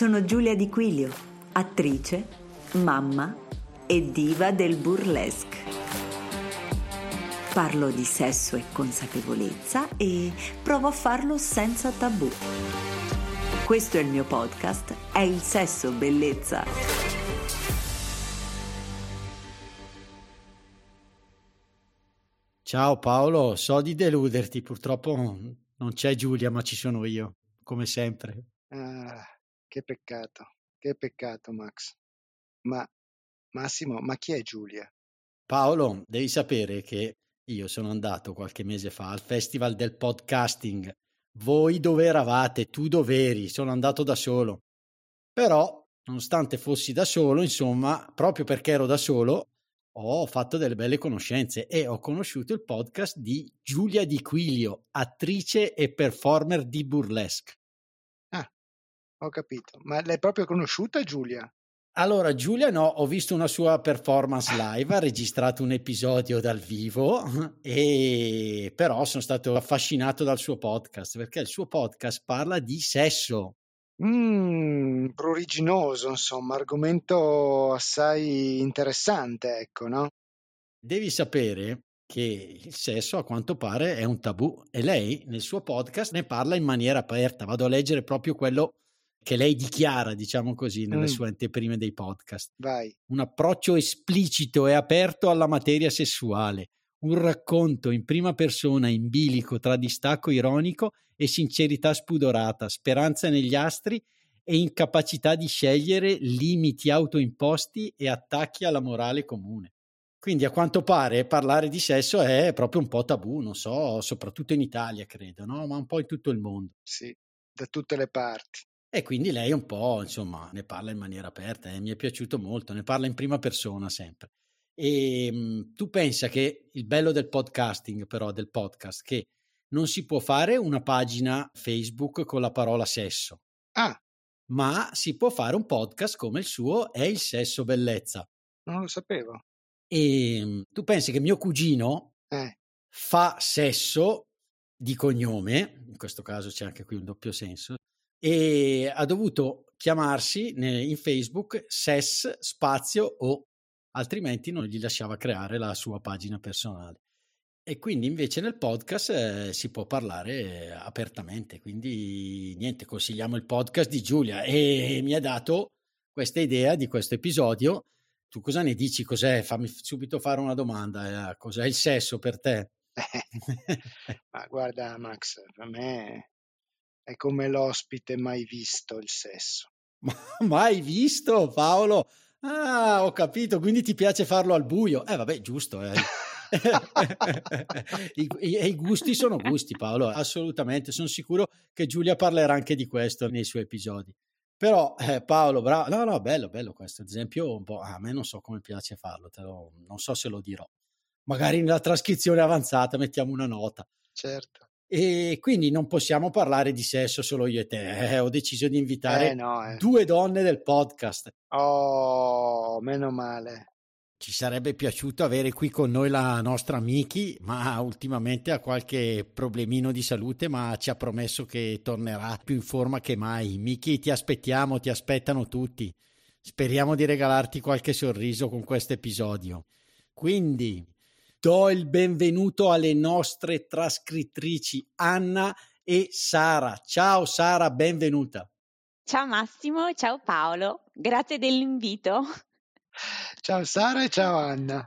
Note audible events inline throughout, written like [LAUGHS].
Sono Giulia Di Quilio, attrice, mamma e diva del burlesque. Parlo di sesso e consapevolezza e provo a farlo senza tabù. Questo è il mio podcast, è il sesso bellezza. Ciao Paolo, so di deluderti, purtroppo non c'è Giulia, ma ci sono io, come sempre. Ah, che peccato, che peccato Max. Ma Massimo, ma chi è Giulia? Paolo, devi sapere che io sono andato qualche mese fa al Festival del Podcasting. Voi dove eravate? Tu dove eri? Sono andato da solo. Però, nonostante fossi da solo, insomma, proprio perché ero da solo, ho fatto delle belle conoscenze e ho conosciuto il podcast di Giulia Di Quilio, attrice e performer di burlesque. Ho capito. Ma l'hai proprio conosciuta Giulia? Allora, Giulia no, ho visto una sua performance live, ha registrato un episodio dal vivo e però sono stato affascinato dal suo podcast perché il suo podcast parla di sesso. Mmm, pruriginoso, insomma, argomento assai interessante, ecco, no? Devi sapere che il sesso a quanto pare è un tabù e lei nel suo podcast ne parla in maniera aperta. Vado a leggere proprio quello che lei dichiara, diciamo così, nelle mm. sue anteprime dei podcast. Vai. Un approccio esplicito e aperto alla materia sessuale, un racconto in prima persona in bilico tra distacco ironico e sincerità spudorata, speranza negli astri e incapacità di scegliere limiti autoimposti e attacchi alla morale comune. Quindi a quanto pare parlare di sesso è proprio un po' tabù, non so, soprattutto in Italia credo, no? ma un po' in tutto il mondo. Sì, da tutte le parti. E quindi lei un po', insomma, ne parla in maniera aperta e eh, mi è piaciuto molto, ne parla in prima persona sempre. E ehm, mh, tu pensa che il bello del podcasting, però, del podcast, che non si può fare una pagina Facebook con la parola sesso. Ah. Ma si può fare un podcast come il suo è il sesso bellezza. Non lo sapevo. E mh, tu pensi che mio cugino eh. fa sesso di cognome, in questo caso c'è anche qui un doppio senso, e ha dovuto chiamarsi in Facebook SES spazio o altrimenti non gli lasciava creare la sua pagina personale. E quindi invece nel podcast eh, si può parlare apertamente, quindi niente, consigliamo il podcast di Giulia e mi ha dato questa idea di questo episodio. Tu cosa ne dici? Cos'è? Fammi subito fare una domanda. Eh, cos'è il sesso per te? [LAUGHS] Ma guarda Max, per me è come l'ospite mai visto il sesso. mai visto, Paolo? Ah, ho capito, quindi ti piace farlo al buio. Eh, vabbè, giusto. Eh. [LAUGHS] I, i, I, gusti sono gusti, Paolo, assolutamente. Sono sicuro che Giulia parlerà anche di questo nei suoi episodi. Però, eh, Paolo, bravo. No, no, bello, bello questo. Ad esempio, un po', a me non so come piace farlo, lo, non so se lo dirò. Magari nella trascrizione avanzata mettiamo una nota. Certo. E quindi non possiamo parlare di sesso solo io e te. Eh, ho deciso di invitare eh no, eh. due donne del podcast. Oh, meno male. Ci sarebbe piaciuto avere qui con noi la nostra Miki, ma ultimamente ha qualche problemino di salute, ma ci ha promesso che tornerà più in forma che mai. Miki, ti aspettiamo, ti aspettano tutti. Speriamo di regalarti qualche sorriso con questo episodio. Quindi do il benvenuto alle nostre trascrittrici Anna e Sara. Ciao Sara, benvenuta. Ciao Massimo, ciao Paolo, grazie dell'invito. Ciao Sara e ciao Anna.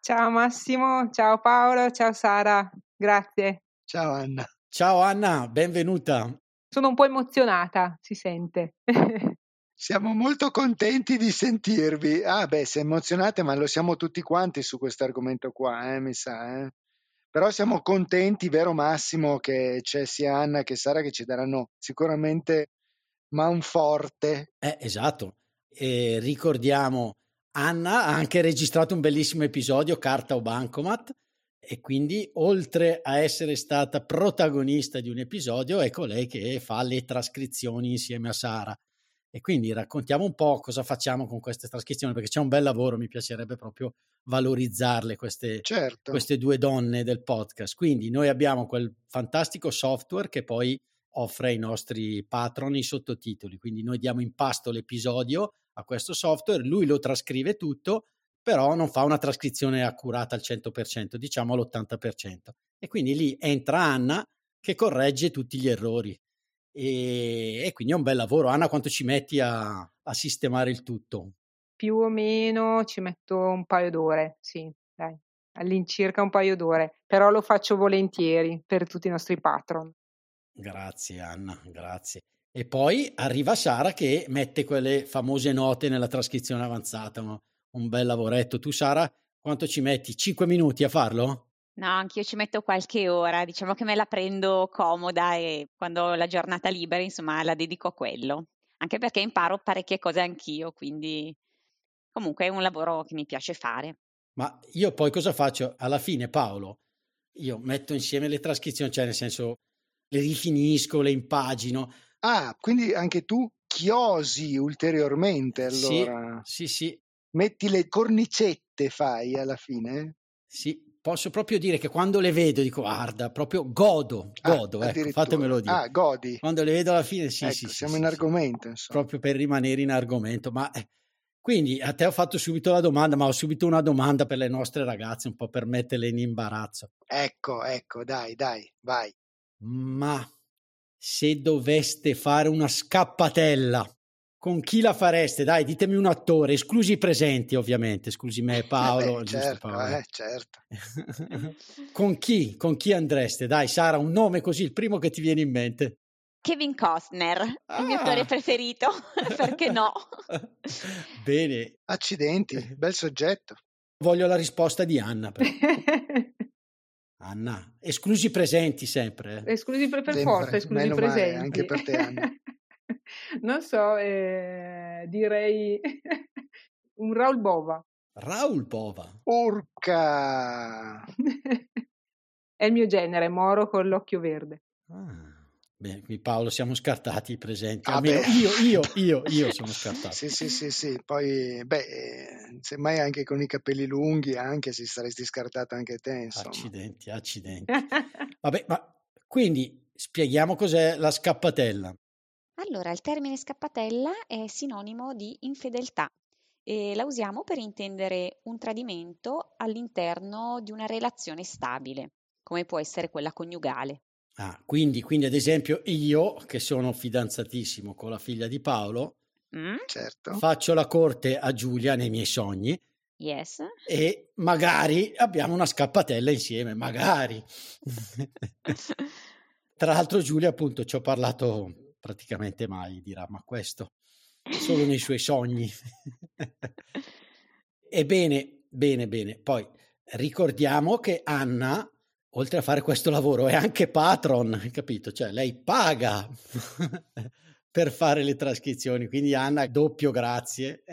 Ciao Massimo, ciao Paolo, ciao Sara, grazie. Ciao Anna. Ciao Anna, benvenuta. Sono un po' emozionata, si sente. [LAUGHS] Siamo molto contenti di sentirvi. Ah, beh, sei emozionate, ma lo siamo tutti quanti su questo argomento qua, eh, mi sa. Eh? Però siamo contenti, vero Massimo, che c'è sia Anna che Sara che ci daranno sicuramente ma un forte. Eh, esatto. E ricordiamo, Anna ha anche registrato un bellissimo episodio, Carta o Bancomat, e quindi oltre a essere stata protagonista di un episodio, è colei che fa le trascrizioni insieme a Sara. E quindi raccontiamo un po' cosa facciamo con queste trascrizioni, perché c'è un bel lavoro, mi piacerebbe proprio valorizzarle queste, Certo. queste due donne del podcast. Quindi noi abbiamo quel fantastico software che poi offre ai nostri patron i sottotitoli, quindi noi diamo in pasto l'episodio a questo software, lui lo trascrive tutto, però non fa una trascrizione accurata al 100%, diciamo all'80%. E quindi lì entra Anna che corregge tutti gli errori. E, e quindi è un bel lavoro. Anna, quanto ci metti a, a sistemare il tutto? Più o meno ci metto un paio d'ore, sì, dai, all'incirca un paio d'ore, però lo faccio volentieri per tutti i nostri patron. Grazie Anna, grazie. E poi arriva Sara che mette quelle famose note nella trascrizione avanzata, un, un bel lavoretto. Tu Sara, quanto ci metti? Cinque minuti a farlo? No, anch'io ci metto qualche ora, diciamo che me la prendo comoda e quando ho la giornata libera, insomma, la dedico a quello. Anche perché imparo parecchie cose anch'io, quindi comunque è un lavoro che mi piace fare. Ma io poi cosa faccio? Alla fine, Paolo, io metto insieme le trascrizioni, cioè nel senso le rifinisco, le impagino. Ah, quindi anche tu chiosi ulteriormente allora. Sì, sì, sì. Metti le cornicette, fai alla fine? Sì, posso proprio dire che quando le vedo dico guarda, proprio godo, godo, ah, ecco, fatemelo dire. Ah, godi. Quando le vedo alla fine, sì, ecco, sì, siamo sì, in sì, argomento, insomma. Proprio per rimanere in argomento, ma eh, quindi a te ho fatto subito la domanda, ma ho subito una domanda per le nostre ragazze, un po' per metterle in imbarazzo. Ecco, ecco, dai, dai, vai. Ma se doveste fare una scappatella, con chi la fareste? Dai, ditemi un attore, esclusi i presenti ovviamente, esclusi me e Paolo. Eh beh, giusto, certo, Paolo? eh, certo. [LAUGHS] con chi? Con chi andreste? Dai, Sara, un nome così, il primo che ti viene in mente. Kevin Costner, il mio Ah. attore preferito, [LAUGHS] perché no? [LAUGHS] Bene, Accidenti, bel soggetto. voglio la risposta di Anna. Anna, esclusi i presenti sempre. eh. esclusi per, per Sempre, forza, esclusi meno male, presenti. anche per te, Anna. [LAUGHS] non so, eh, direi [LAUGHS] un Raul Bova. Raul Bova. Urca! [LAUGHS] È il mio genere, moro con l'occhio verde. Ah, Bene, qui Paolo siamo scartati i presenti. Ah, beh. io, io, io, io sono scartato. Sì, sì, sì, sì. Poi, beh, eh, semmai anche con i capelli lunghi, anche se saresti scartato anche te, insomma. Accidenti, accidenti. Vabbè, ma quindi spieghiamo cos'è la scappatella. Allora, il termine scappatella è sinonimo di infedeltà e la usiamo per intendere un tradimento all'interno di una relazione stabile, come può essere quella coniugale. Ah, quindi, quindi, ad esempio, io che sono fidanzatissimo con la figlia di Paolo, Mm? Certo. faccio la corte a Giulia nei miei sogni Yes. e magari abbiamo una scappatella insieme, magari. [LAUGHS] Tra l'altro Giulia appunto ci ho parlato praticamente mai, dirà, ma questo solo nei suoi sogni. [LAUGHS] Ebbene, bene, bene. Poi ricordiamo che Anna, oltre a fare questo lavoro, è anche patron, capito? Cioè lei paga [LAUGHS] per fare le trascrizioni, quindi Anna, doppio grazie.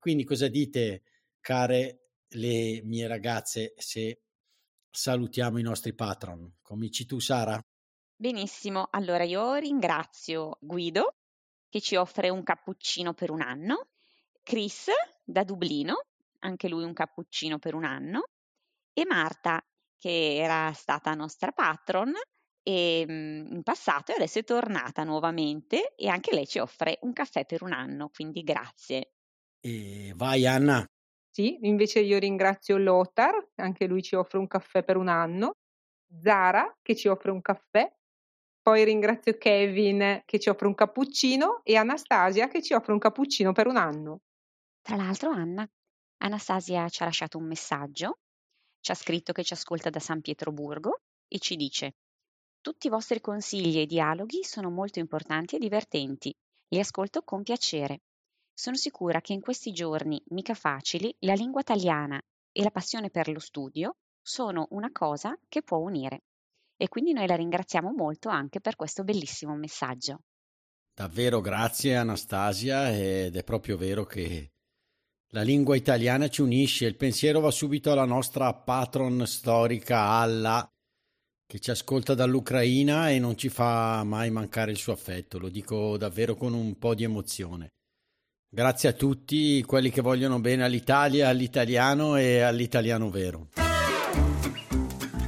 Quindi cosa dite, care le mie ragazze, se salutiamo i nostri patron? Cominci tu, Sara? Benissimo, allora io ringrazio Guido che ci offre un cappuccino per un anno, Chris da Dublino, anche lui un cappuccino per un anno, e Marta che era stata nostra patron e, mm, in passato e adesso è tornata nuovamente e anche lei ci offre un caffè per un anno, quindi grazie. E vai, Anna. Sì, invece io ringrazio Lothar, anche lui ci offre un caffè per un anno, Zara che ci offre un caffè, poi ringrazio Kevin che ci offre un cappuccino e Anastasia che ci offre un cappuccino per un anno. Tra l'altro, Anna, Anastasia ci ha lasciato un messaggio, ci ha scritto che ci ascolta da San Pietroburgo e ci dice: Tutti i vostri consigli e dialoghi sono molto importanti e divertenti. Li ascolto con piacere. Sono sicura che in questi giorni mica facili la lingua italiana e la passione per lo studio sono una cosa che può unire. E quindi noi la ringraziamo molto anche per questo bellissimo messaggio. Davvero grazie Anastasia ed è proprio vero che la lingua italiana ci unisce. Il pensiero va subito alla nostra patron storica Alla che ci ascolta dall'Ucraina e non ci fa mai mancare il suo affetto, lo dico davvero con un po' di emozione. Grazie a tutti quelli che vogliono bene all'Italia, all'italiano e all'italiano vero.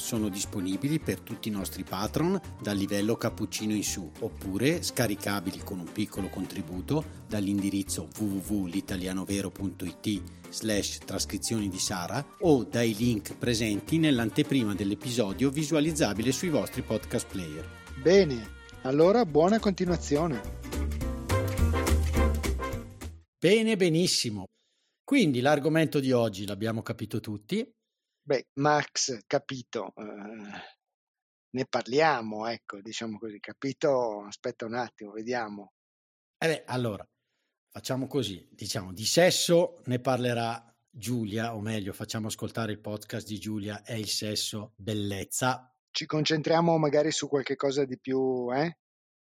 Sono disponibili per tutti i nostri patron dal livello cappuccino in su oppure scaricabili con un piccolo contributo dall'indirizzo www.litalianovero.it slash trascrizioni di Sara o dai link presenti nell'anteprima dell'episodio visualizzabile sui vostri podcast player. Bene, allora buona continuazione. Bene, benissimo. Quindi l'argomento di oggi l'abbiamo capito tutti, Beh, Max, capito, eh, ne parliamo, ecco, diciamo così, capito, aspetta un attimo, vediamo. Eh beh, allora, facciamo così, diciamo, di sesso ne parlerà Giulia, o meglio, facciamo ascoltare il podcast di Giulia, è il sesso, bellezza. Ci concentriamo magari su qualche cosa di più, eh?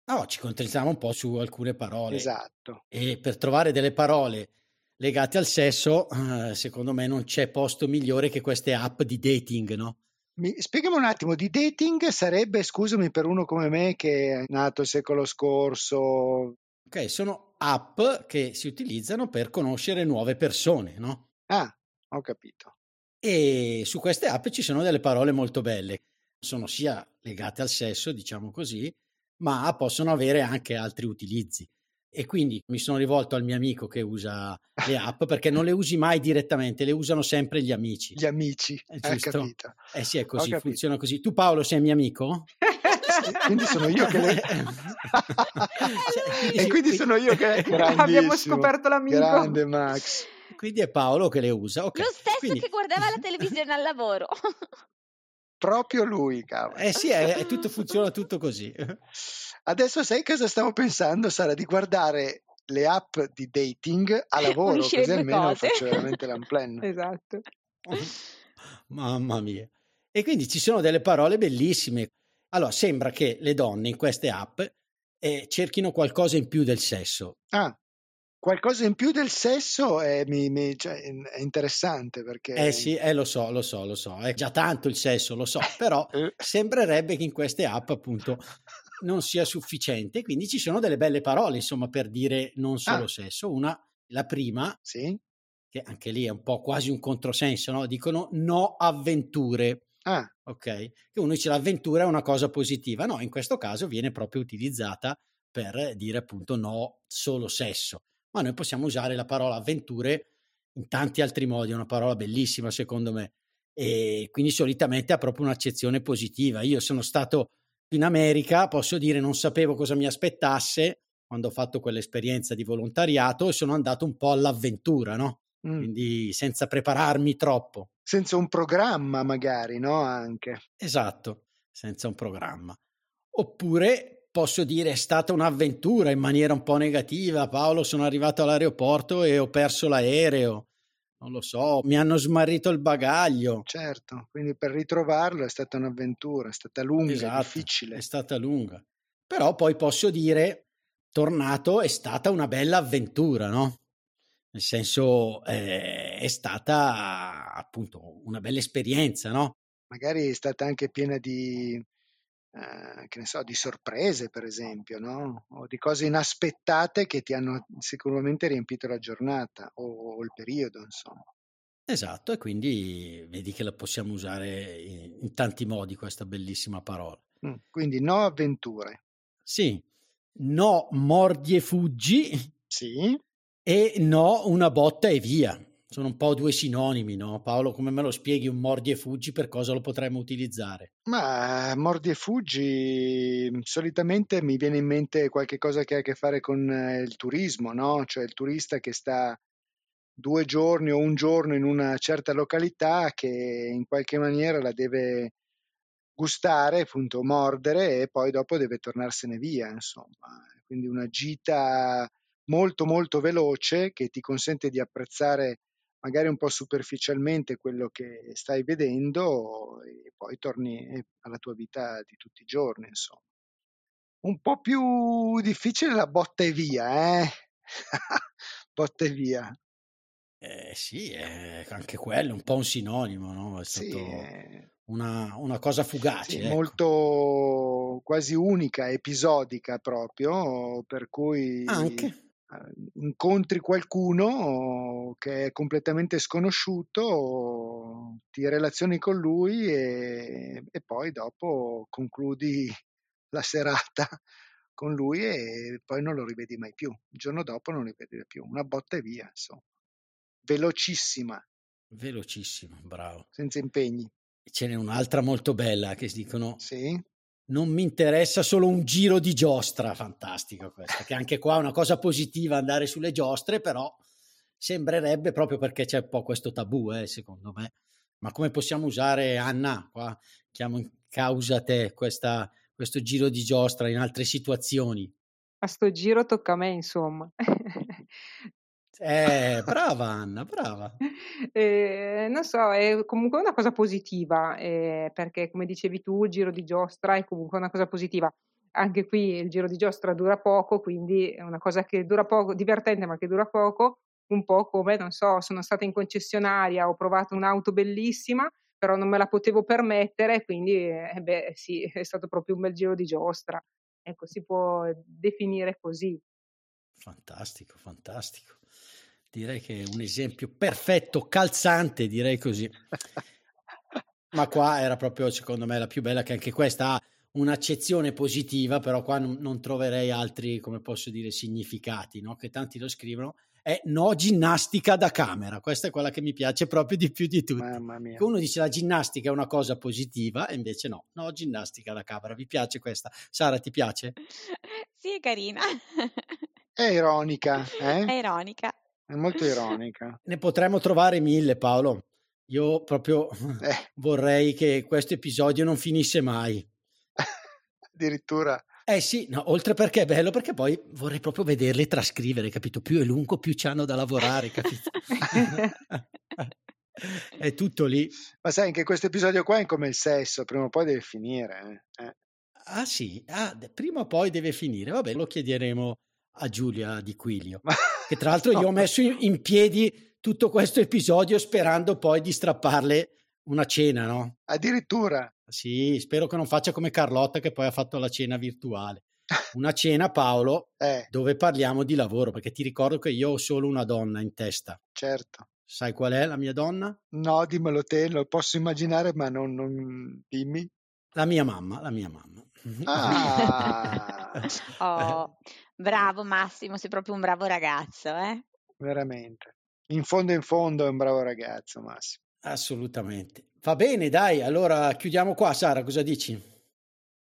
No, ci concentriamo un po' su alcune parole. Esatto. E per trovare delle parole legate al sesso, eh, secondo me non c'è posto migliore che queste app di dating, no? Mi, spiegami un attimo, di dating sarebbe, scusami, per uno come me che è nato il secolo scorso. Ok, sono app che si utilizzano per conoscere nuove persone, no? Ah, ho capito. E su queste app ci sono delle parole molto belle. Sono sia legate al sesso, diciamo così, ma possono avere anche altri utilizzi e quindi mi sono rivolto al mio amico che usa le app perché non le usi mai direttamente, le usano sempre gli amici. Gli amici, è giusto? capito. Eh sì, è così, funziona così. Tu Paolo sei mio amico? [LAUGHS] quindi sono io che le... [LAUGHS] [LAUGHS] e quindi sono io che abbiamo scoperto l'amico. Grande Max. Quindi è Paolo che le usa. Okay. Lo stesso quindi... che guardava la televisione al lavoro. Proprio lui, cavolo. Eh sì, è, è tutto, funziona tutto così. [LAUGHS] Adesso sai cosa stavo pensando, Sara? Di guardare le app di dating a [LAUGHS] lavoro, così almeno cose. faccio veramente [LAUGHS] l'unplan. esatto. Mamma mia. E quindi ci sono delle parole bellissime. Allora, sembra che le donne in queste app eh, cerchino qualcosa in più del sesso. Ah, qualcosa in più del sesso è, mi, mi, cioè, è interessante perché... Eh sì, eh, lo so, lo so, lo so, è già tanto il sesso, lo so, però [LAUGHS] eh. sembrerebbe che in queste app appunto non sia sufficiente, quindi ci sono delle belle parole, insomma, per dire non solo ah. sesso. Una, la prima, sì. che anche lì è un po' quasi un controsenso, no? Dicono no avventure. Ah. Ok? Che uno dice l'avventura è una cosa positiva. No, in questo caso viene proprio utilizzata per dire appunto no solo sesso. Ma noi possiamo usare la parola avventure in tanti altri modi, è una parola bellissima secondo me. E quindi solitamente ha proprio un'accezione positiva. Io sono stato in America, posso dire, non sapevo cosa mi aspettasse quando ho fatto quell'esperienza di volontariato e sono andato un po' all'avventura, no? Mm. Quindi senza prepararmi troppo. Senza un programma, magari, no? Anche. Esatto, senza un programma. Oppure posso dire è stata un'avventura in maniera un po' negativa. Paolo, sono arrivato all'aeroporto e ho perso l'aereo non lo so, mi hanno smarrito il bagaglio. Certo, quindi per ritrovarlo è stata un'avventura, è stata lunga, esatto, difficile. È stata lunga. Però poi posso dire, tornato, è stata una bella avventura, no? Nel senso, eh, è stata appunto una bella esperienza, no? Magari è stata anche piena di, eh, che ne so, di sorprese, per esempio, no? o di cose inaspettate che ti hanno sicuramente riempito la giornata o, o il periodo, insomma. Esatto, e quindi vedi che la possiamo usare in, in tanti modi questa bellissima parola. Mm, quindi no avventure. Sì, no mordi e fuggi. Sì. E no una botta e via sono un po' due sinonimi, no? Paolo, come me lo spieghi un mordi e fuggi, per cosa lo potremmo utilizzare? Ma mordi e fuggi, solitamente mi viene in mente qualche cosa che ha a che fare con eh, il turismo, no? Cioè il turista che sta due giorni o un giorno in una certa località che in qualche maniera la deve gustare, appunto mordere e poi dopo deve tornarsene via, insomma. Quindi una gita molto molto veloce che ti consente di apprezzare magari un po' superficialmente quello che stai vedendo e poi torni alla tua vita di tutti i giorni, insomma. Un po' più difficile la botta e via, eh? [LAUGHS] botta e via. Eh, sì, è anche quello, un po' un sinonimo, no? È stato sì, eh. una, una, cosa fugace. Sì, ecco. Molto quasi unica, episodica proprio, per cui... Anche incontri qualcuno che è completamente sconosciuto, ti relazioni con lui e, e poi dopo concludi [LAUGHS] la serata con lui e poi non lo rivedi mai più. Il giorno dopo non lo rivedi più. Una botta e via, insomma. Velocissima. Velocissima, bravo. Senza impegni. Ce n'è un'altra molto bella che si dicono sì non mi interessa solo un giro di giostra, fantastico questa, che anche qua è una cosa positiva andare sulle giostre, però sembrerebbe proprio perché c'è un po' questo tabù, eh, secondo me. Ma come possiamo usare, Anna, qua chiamo in causa te questa, questo giro di giostra in altre situazioni? A sto giro tocca a me, insomma. [LAUGHS] Eh, brava Anna, brava. [LAUGHS] Eh, non so, è comunque una cosa positiva, eh, perché come dicevi tu, il giro di giostra è comunque una cosa positiva. Anche qui il giro di giostra dura poco, quindi è una cosa che dura poco, divertente ma che dura poco, un po' come, non so, sono stata in concessionaria, ho provato un'auto bellissima, però non me la potevo permettere, quindi eh, beh, sì, [LAUGHS] è stato proprio un bel giro di giostra. Ecco, si può definire così. Fantastico, fantastico direi che è un esempio perfetto, calzante, direi così. Ma qua era proprio, secondo me, la più bella, che anche questa ha un'accezione positiva, però qua non, non troverei altri, come posso dire, significati, no? che tanti lo scrivono. È no ginnastica da camera, questa è quella che mi piace proprio di più di tutti. Mamma mia. Uno dice la ginnastica è una cosa positiva e invece no, no ginnastica da camera, vi piace questa? Sara ti piace? Sì, è carina. È ironica, eh? È ironica. È molto ironica. Ne potremmo trovare mille, Paolo. Io proprio eh. [LAUGHS] vorrei che questo episodio non finisse mai. [LAUGHS] Addirittura. Eh sì, no, oltre perché è bello, perché poi vorrei proprio vederli trascrivere, capito? Più è lungo, più ci hanno da lavorare, capito? [LAUGHS] è tutto lì. Ma sai, anche questo episodio qua è come il sesso, prima o poi deve finire. Eh. Ah sì, ah, prima o poi deve finire. Vabbè, lo chiederemo a Giulia Di Quilio. Che tra l'altro no. io ho messo in, piedi tutto questo episodio sperando poi di strapparle una cena, no? Addirittura. Sì, spero che non faccia come Carlotta che poi ha fatto la cena virtuale. [LAUGHS] Una cena, Paolo, eh. dove parliamo di lavoro, perché ti ricordo che io ho solo una donna in testa. Certo. Sai qual è la mia donna? No, dimmelo te, lo posso immaginare, ma non, non... dimmi. La mia mamma, la mia mamma. Ah. [LAUGHS] oh, bravo Massimo, sei proprio un bravo ragazzo, eh? Veramente. In fondo in fondo è un bravo ragazzo Massimo. Assolutamente. Va bene, dai, allora chiudiamo qua, Sara, cosa dici?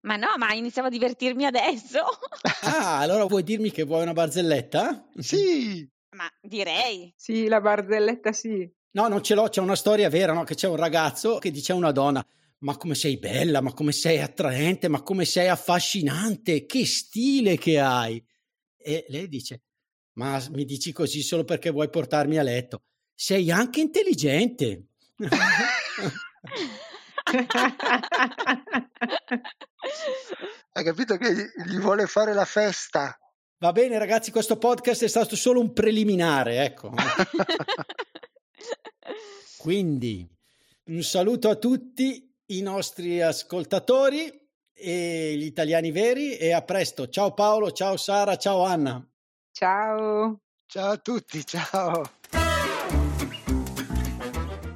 Ma no, ma iniziamo a divertirmi adesso. [LAUGHS] ah, allora vuoi dirmi che vuoi una barzelletta? Sì. Ma direi. Sì, la barzelletta sì. No, non ce l'ho, c'è una storia vera, no? Che c'è un ragazzo che dice a una donna, ma come sei bella, ma come sei attraente, ma come sei affascinante, che stile che hai. E lei dice, ma mi dici così solo perché vuoi portarmi a letto. Sei anche intelligente. Hai capito che gli vuole fare la festa? Va bene ragazzi, questo podcast è stato solo un preliminare, ecco. [LAUGHS] Quindi un saluto a tutti i nostri ascoltatori e gli italiani veri e a presto. Ciao Paolo, ciao Sara, ciao Anna. Ciao. Ciao a tutti, ciao.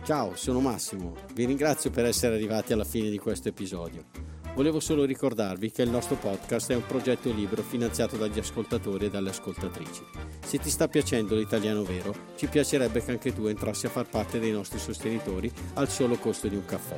Ciao, sono Massimo. Vi ringrazio per essere arrivati alla fine di questo episodio. Volevo solo ricordarvi che il nostro podcast è un progetto libero finanziato dagli ascoltatori e dalle ascoltatrici. Se ti sta piacendo l'italiano vero, ci piacerebbe che anche tu entrassi a far parte dei nostri sostenitori al solo costo di un caffè.